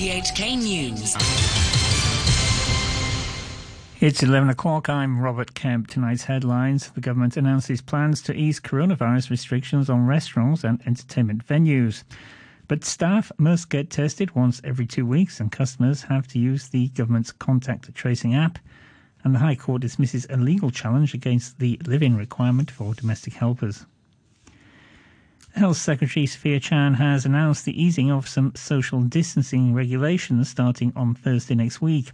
RTHK News. It's 11 o'clock. I'm Robert Kemp. Tonight's headlines. The government announces plans to ease coronavirus restrictions on restaurants and entertainment venues. But staff must get tested once every two weeks, and customers have to use the government's contact tracing app. And the High Court dismisses a legal challenge against the live in requirement for domestic helpers. Health Secretary Sophia Chan has announced the easing of some social distancing regulations starting on Thursday next week.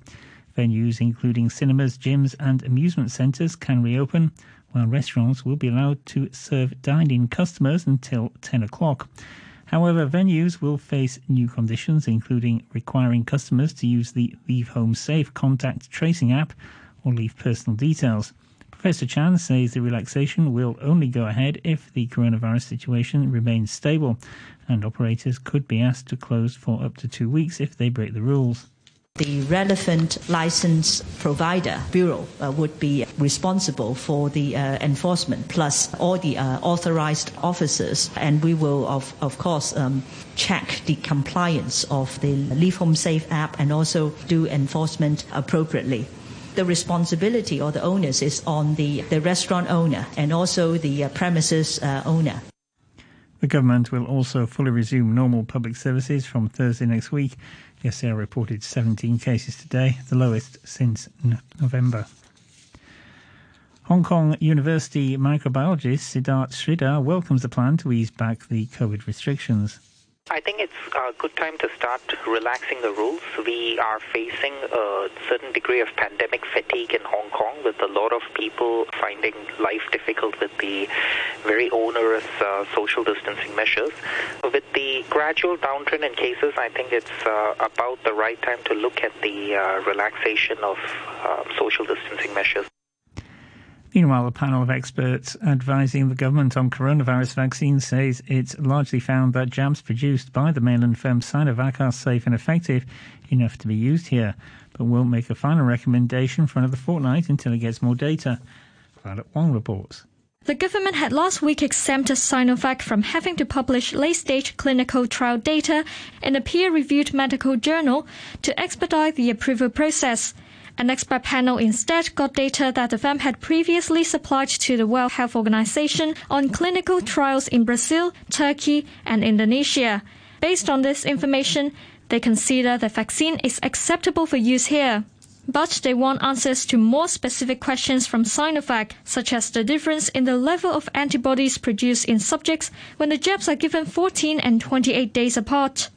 Venues including cinemas, gyms, and amusement centres can reopen, while restaurants will be allowed to serve dine in customers until 10 o'clock. However, venues will face new conditions, including requiring customers to use the Leave Home Safe contact tracing app or leave personal details. Professor Chan says the relaxation will only go ahead if the coronavirus situation remains stable, and operators could be asked to close for up to two weeks if they break the rules. The relevant license provider bureau uh, would be responsible for the uh, enforcement, plus all the uh, authorized officers, and we will, of, of course, um, check the compliance of the Leave Home Safe app and also do enforcement appropriately the responsibility or the onus is on the, the restaurant owner and also the uh, premises uh, owner. The government will also fully resume normal public services from Thursday next week. The SAR reported 17 cases today, the lowest since November. Hong Kong University microbiologist Siddharth Sridhar welcomes the plan to ease back the COVID restrictions. I think it's a good time to start relaxing the rules. We are facing a certain degree of pandemic fatigue in Hong Kong with a lot of people finding life difficult with the very onerous uh, social distancing measures. With the gradual downtrend in cases, I think it's uh, about the right time to look at the uh, relaxation of uh, social distancing measures. Meanwhile, a panel of experts advising the government on coronavirus vaccines says it's largely found that jabs produced by the mainland firm Sinovac are safe and effective enough to be used here, but won't make a final recommendation for another fortnight until it gets more data. Violet Wong reports. The government had last week exempted Sinovac from having to publish late stage clinical trial data in a peer reviewed medical journal to expedite the approval process. An expert panel instead got data that the firm had previously supplied to the World Health Organization on clinical trials in Brazil, Turkey, and Indonesia. Based on this information, they consider the vaccine is acceptable for use here. But they want answers to more specific questions from Sinovac, such as the difference in the level of antibodies produced in subjects when the jabs are given 14 and 28 days apart.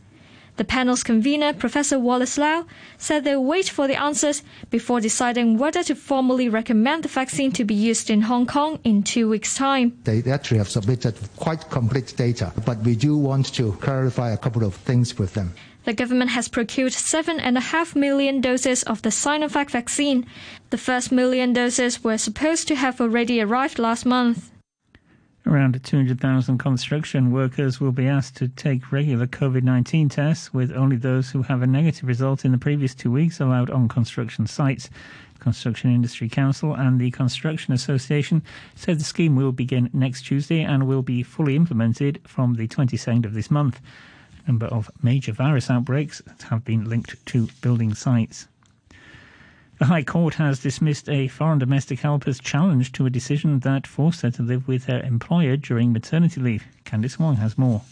The panel's convener, Professor Wallace Lau, said they'll wait for the answers before deciding whether to formally recommend the vaccine to be used in Hong Kong in two weeks' time. They actually have submitted quite complete data, but we do want to clarify a couple of things with them. The government has procured 7.5 million doses of the Sinovac vaccine. The first million doses were supposed to have already arrived last month. Around 200,000 construction workers will be asked to take regular COVID 19 tests, with only those who have a negative result in the previous two weeks allowed on construction sites. The Construction Industry Council and the Construction Association said the scheme will begin next Tuesday and will be fully implemented from the 22nd of this month. A number of major virus outbreaks have been linked to building sites. The High Court has dismissed a foreign domestic helper's challenge to a decision that forced her to live with her employer during maternity leave. Candice Wong has more.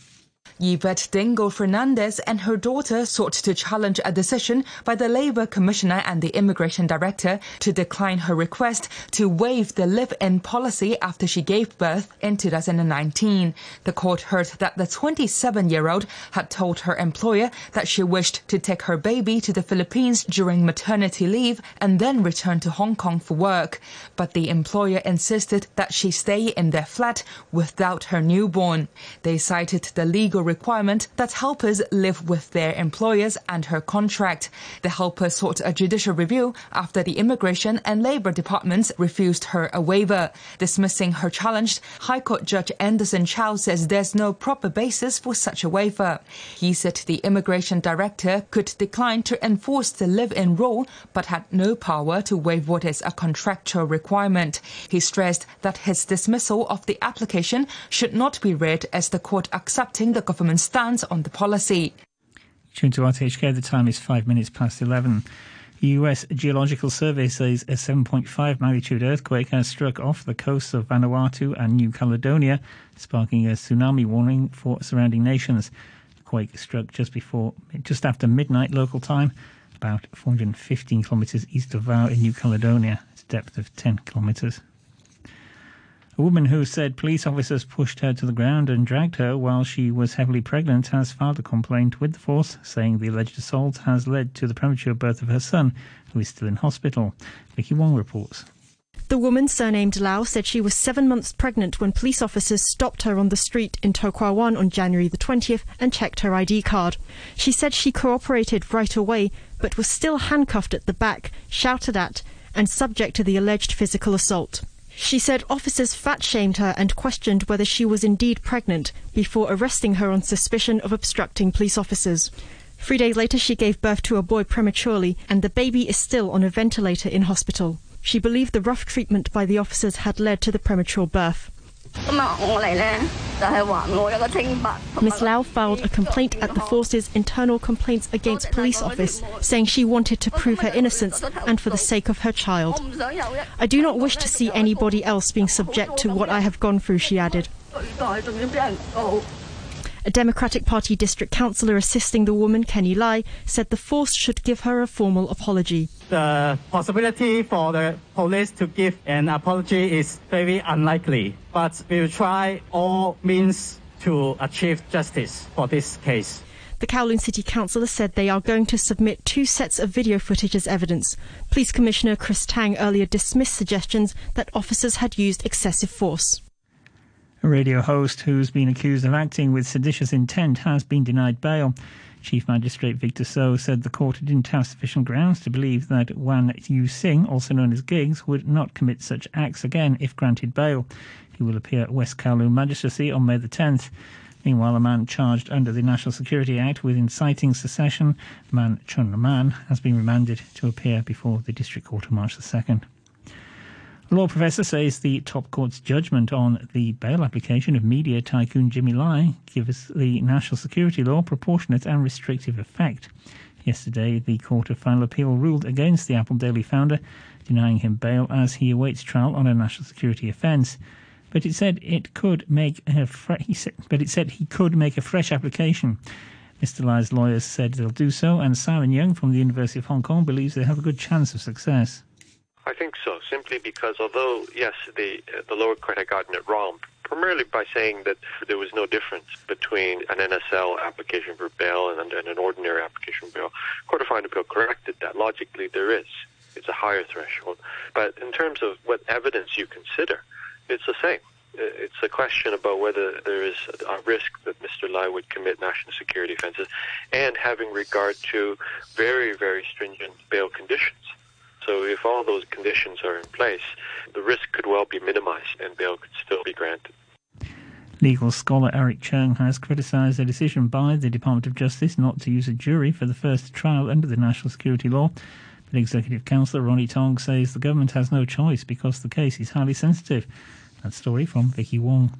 Yvette Dingo Fernandez and her daughter sought to challenge a decision by the Labour Commissioner and the Immigration Director to decline her request to waive the live-in policy after she gave birth in 2019. The court heard that the 27-year-old had told her employer that she wished to take her baby to the Philippines during maternity leave and then return to Hong Kong for work. But the employer insisted that she stay in their flat without her newborn. They cited the legal requirement that helpers live with their employers and her contract. The helper sought a judicial review after the Immigration and Labour Departments refused her a waiver. Dismissing her challenge, High Court Judge Anderson Chow says there's no proper basis for such a waiver. He said the Immigration Director could decline to enforce the live-in rule, but had no power to waive what is a contractual requirement. He stressed that his dismissal of the application should not be read as the court accepting the government's stance on the policy. Tune to RTHK, the time is five minutes past 11. The US Geological Survey says a 7.5 magnitude earthquake has struck off the coasts of Vanuatu and New Caledonia, sparking a tsunami warning for surrounding nations. The quake struck just before, just after midnight local time, about 415 kilometres east of Vao in New Caledonia. It's depth of 10 kilometres. A woman who said police officers pushed her to the ground and dragged her while she was heavily pregnant has filed a complaint with the force, saying the alleged assault has led to the premature birth of her son, who is still in hospital. Vicky Wong reports. The woman, surnamed Lau, said she was seven months pregnant when police officers stopped her on the street in To Kwa Wan on January the 20th and checked her ID card. She said she cooperated right away, but was still handcuffed at the back, shouted at, and subject to the alleged physical assault. She said officers fat shamed her and questioned whether she was indeed pregnant before arresting her on suspicion of obstructing police officers. Three days later, she gave birth to a boy prematurely, and the baby is still on a ventilator in hospital. She believed the rough treatment by the officers had led to the premature birth. Ms. Lau filed a complaint at the force's internal complaints against police office, saying she wanted to prove her innocence and for the sake of her child. I do not wish to see anybody else being subject to what I have gone through, she added. A Democratic Party district councillor assisting the woman, Kenny Lai, said the force should give her a formal apology. The possibility for the police to give an apology is very unlikely, but we will try all means to achieve justice for this case. The Kowloon City Councillor said they are going to submit two sets of video footage as evidence. Police Commissioner Chris Tang earlier dismissed suggestions that officers had used excessive force. A radio host who's been accused of acting with seditious intent has been denied bail. Chief Magistrate Victor So said the court didn't have sufficient grounds to believe that Wan Yiu Sing, also known as Giggs, would not commit such acts again if granted bail. He will appear at West Kowloon Magistracy on May the 10th. Meanwhile, a man charged under the National Security Act with inciting secession, Ma Chun Man, has been remanded to appear before the District Court on March the 2nd. A law professor says the top court's judgment on the bail application of media tycoon Jimmy Lai gives the national security law proportionate and restrictive effect. Yesterday, the Court of Final Appeal ruled against the Apple Daily founder, denying him bail as he awaits trial on a national security offence. But it said it could make a fre- he said, but it said he could make a fresh application. Mr. Lai's lawyers said they'll do so, and Simon Young from the University of Hong Kong believes they have a good chance of success. I think so, simply because although, yes, the, uh, the lower court had gotten it wrong, primarily by saying that there was no difference between an NSL application for bail and, and an ordinary application for bail. Court of Final Appeal corrected that. Logically, there is. It's a higher threshold. But in terms of what evidence you consider, it's the same. It's a question about whether there is a risk that Mr. Lai would commit national security offenses and having regard to very, very stringent bail conditions. So if all those conditions are in place, the risk could well be minimized and bail could still be granted. Legal scholar Eric Cheung has criticised a decision by the Department of Justice not to use a jury for the first trial under the national security law. But Executive Councillor Ronnie Tong says the government has no choice because the case is highly sensitive. That story from Vicky Wong.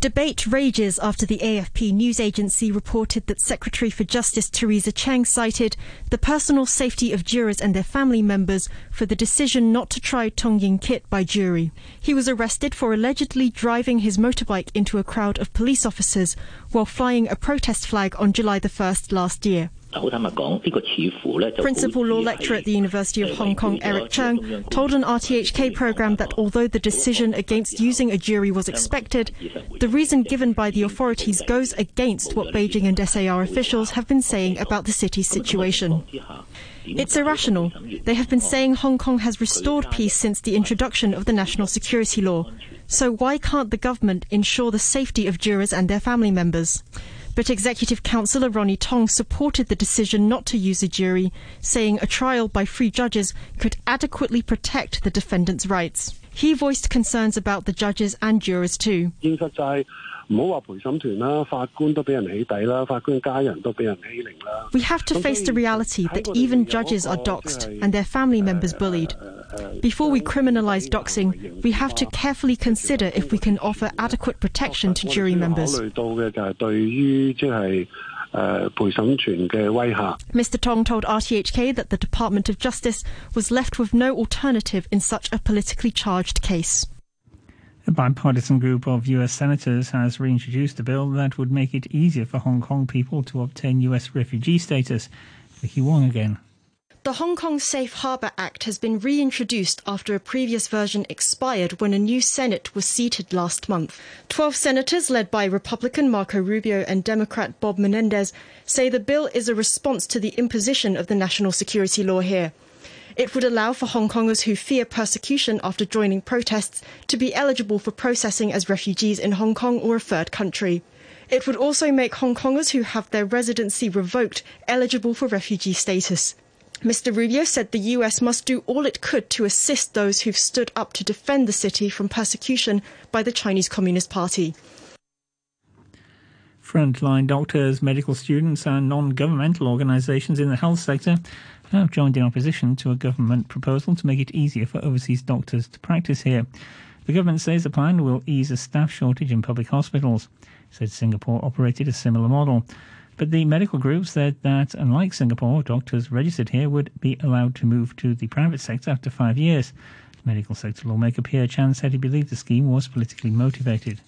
Debate rages after the AFP news agency reported that Secretary for Justice Theresa Cheng cited the personal safety of jurors and their family members for the decision not to try Tong Ying Kit by jury. He was arrested for allegedly driving his motorbike into a crowd of police officers while flying a protest flag on July the 1st last year. Principal law lecturer at the University of Hong Kong, Eric Cheung, told an RTHK program that although the decision against using a jury was expected, the reason given by the authorities goes against what Beijing and SAR officials have been saying about the city's situation. It's irrational. They have been saying Hong Kong has restored peace since the introduction of the national security law. So why can't the government ensure the safety of jurors and their family members? But Executive Councillor Ronnie Tong supported the decision not to use a jury, saying a trial by free judges could adequately protect the defendant's rights. He voiced concerns about the judges and jurors too. 现实就系唔好话陪审团啦，法官都俾人起底啦，法官家人都俾人欺凌啦。 We have to face the reality that even judges are doxed and their family members bullied. Before we criminalise doxing, we have to carefully consider if we can offer adequate protection to jury 考 members. 虑到嘅就系对于即系 诶陪审团嘅威吓。Mr. Tong told RTHK that the Department of Justice was left with no alternative in such a politically charged case. A bipartisan group of US senators has reintroduced a bill that would make it easier for Hong Kong people to obtain US refugee status. Vicky Wong again. The Hong Kong Safe Harbour Act has been reintroduced after a previous version expired when a new Senate was seated last month. Twelve senators, led by Republican Marco Rubio and Democrat Bob Menendez, say the bill is a response to the imposition of the national security law here. It would allow for Hong Kongers who fear persecution after joining protests to be eligible for processing as refugees in Hong Kong or a third country. It would also make Hong Kongers who have their residency revoked eligible for refugee status. Mr. Rubio said the US must do all it could to assist those who've stood up to defend the city from persecution by the Chinese Communist Party. Frontline doctors, medical students, and non governmental organisations in the health sector have joined in opposition to a government proposal to make it easier for overseas doctors to practice here. The government says the plan will ease a staff shortage in public hospitals. It said Singapore operated a similar model. But the medical group said that, unlike Singapore, doctors registered here would be allowed to move to the private sector after five years. Medical sector lawmaker Pierre Chan said he believed the scheme was politically motivated.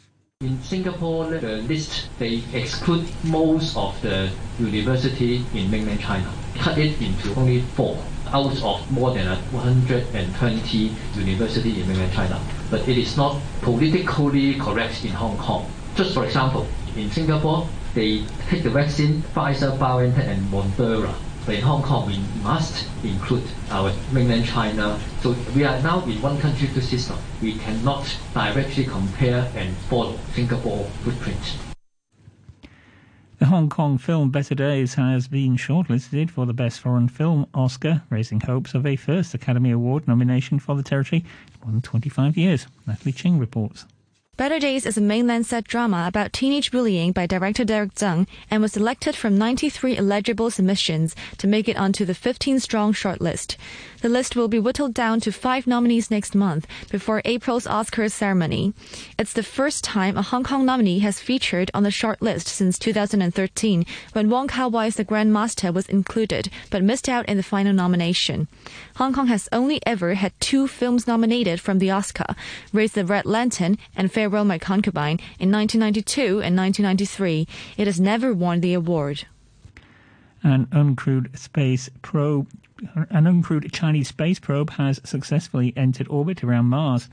In Singapore, the list they exclude most of the university in mainland China, cut it into only four out of more than 120 university in mainland China. But it is not politically correct in Hong Kong. Just for example, in Singapore, they take the vaccine Pfizer, BioNTech, and Moderna. In Hong Kong, we must include our mainland China. So we are now in one country, two system. We cannot directly compare and follow Singapore footprint. The Hong Kong film Better Days has been shortlisted for the Best Foreign Film Oscar, raising hopes of a first Academy Award nomination for the territory in more than 25 years. Natalie Ching reports. Better Days is a mainland set drama about teenage bullying by director Derek Tsang and was selected from 93 eligible submissions to make it onto the 15 strong shortlist. The list will be whittled down to five nominees next month before April's Oscars ceremony. It's the first time a Hong Kong nominee has featured on the shortlist since 2013 when Wong Kar Wai's The Grandmaster was included but missed out in the final nomination. Hong Kong has only ever had two films nominated from the Oscar, Raise the Red Lantern and Farewell My Concubine in 1992 and 1993. It has never won the award. An uncrewed space probe an uncrewed Chinese space probe has successfully entered orbit around Mars,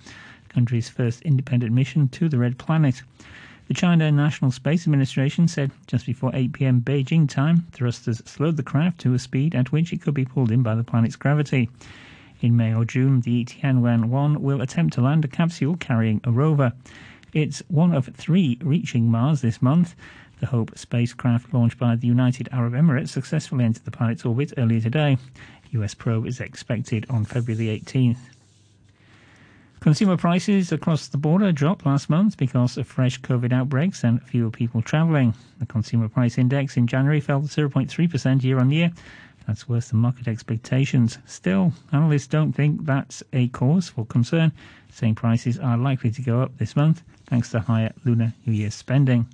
the country's first independent mission to the red planet. The China National Space Administration said just before 8 pm Beijing time, thrusters slowed the craft to a speed at which it could be pulled in by the planet's gravity. In May or June, the Tianwen 1 will attempt to land a capsule carrying a rover. It's one of three reaching Mars this month. The Hope spacecraft launched by the United Arab Emirates successfully entered the planet's orbit earlier today. US probe is expected on February 18th. Consumer prices across the border dropped last month because of fresh COVID outbreaks and fewer people travelling. The consumer price index in January fell 0.3% year on year. That's worse than market expectations. Still, analysts don't think that's a cause for concern, saying prices are likely to go up this month thanks to higher Lunar New Year spending.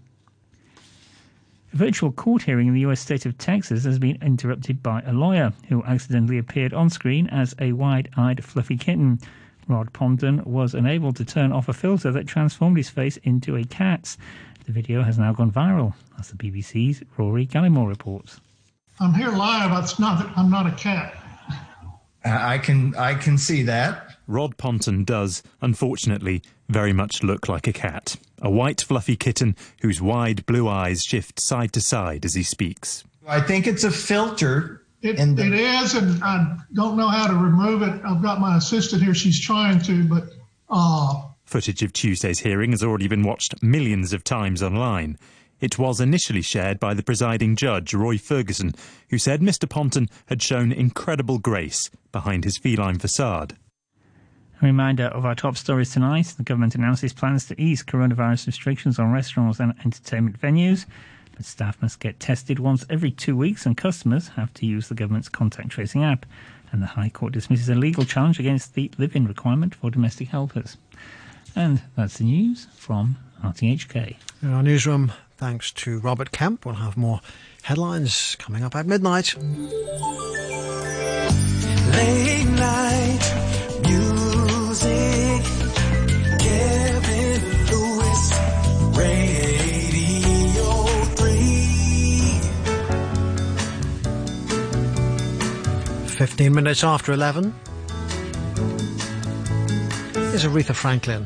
A virtual court hearing in the US state of Texas has been interrupted by a lawyer who accidentally appeared on screen as a wide eyed fluffy kitten. Rod Ponton was unable to turn off a filter that transformed his face into a cat's. The video has now gone viral, as the BBC's Rory Gallimore reports. I'm here live. It's not I'm not a cat. I can I can see that. Rod Ponton does, unfortunately, very much look like a cat. A white fluffy kitten whose wide blue eyes shift side to side as he speaks. I think it's a filter. It, the... it is, and I don't know how to remove it. I've got my assistant here. She's trying to, but uh, Footage of Tuesday's hearing has already been watched millions of times online. It was initially shared by the presiding judge, Roy Ferguson, who said Mr. Ponton had shown incredible grace behind his feline facade. A reminder of our top stories tonight. The government announces plans to ease coronavirus restrictions on restaurants and entertainment venues, but staff must get tested once every two weeks and customers have to use the government's contact tracing app. And the High Court dismisses a legal challenge against the live in requirement for domestic helpers. And that's the news from RTHK. In our newsroom, Thanks to Robert Kemp. We'll have more headlines coming up at midnight. Late night 15 minutes after 11 is Aretha Franklin.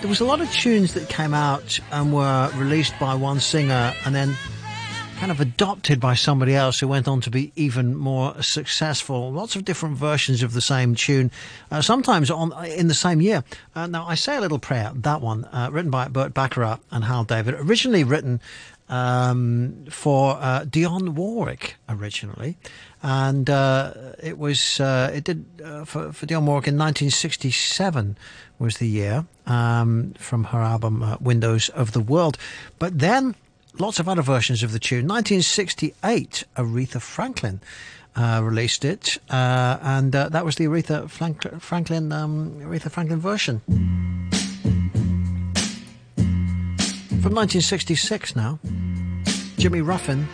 there was a lot of tunes that came out and were released by one singer and then kind of adopted by somebody else who went on to be even more successful. Lots of different versions of the same tune, uh, sometimes on in the same year. Uh, now, I say a little prayer. That one, uh, written by Burt Bacharach and Hal David, originally written um, for uh, Dionne Warwick originally, and uh, it was uh, it did uh, for for Dionne Warwick in 1967 was the year um, from her album uh, Windows of the World, but then lots of other versions of the tune. 1968, Aretha Franklin. Uh, released it, and that was the Aretha Frank- Franklin um, Aretha Franklin version. From 1966 now, Jimmy Ruffin.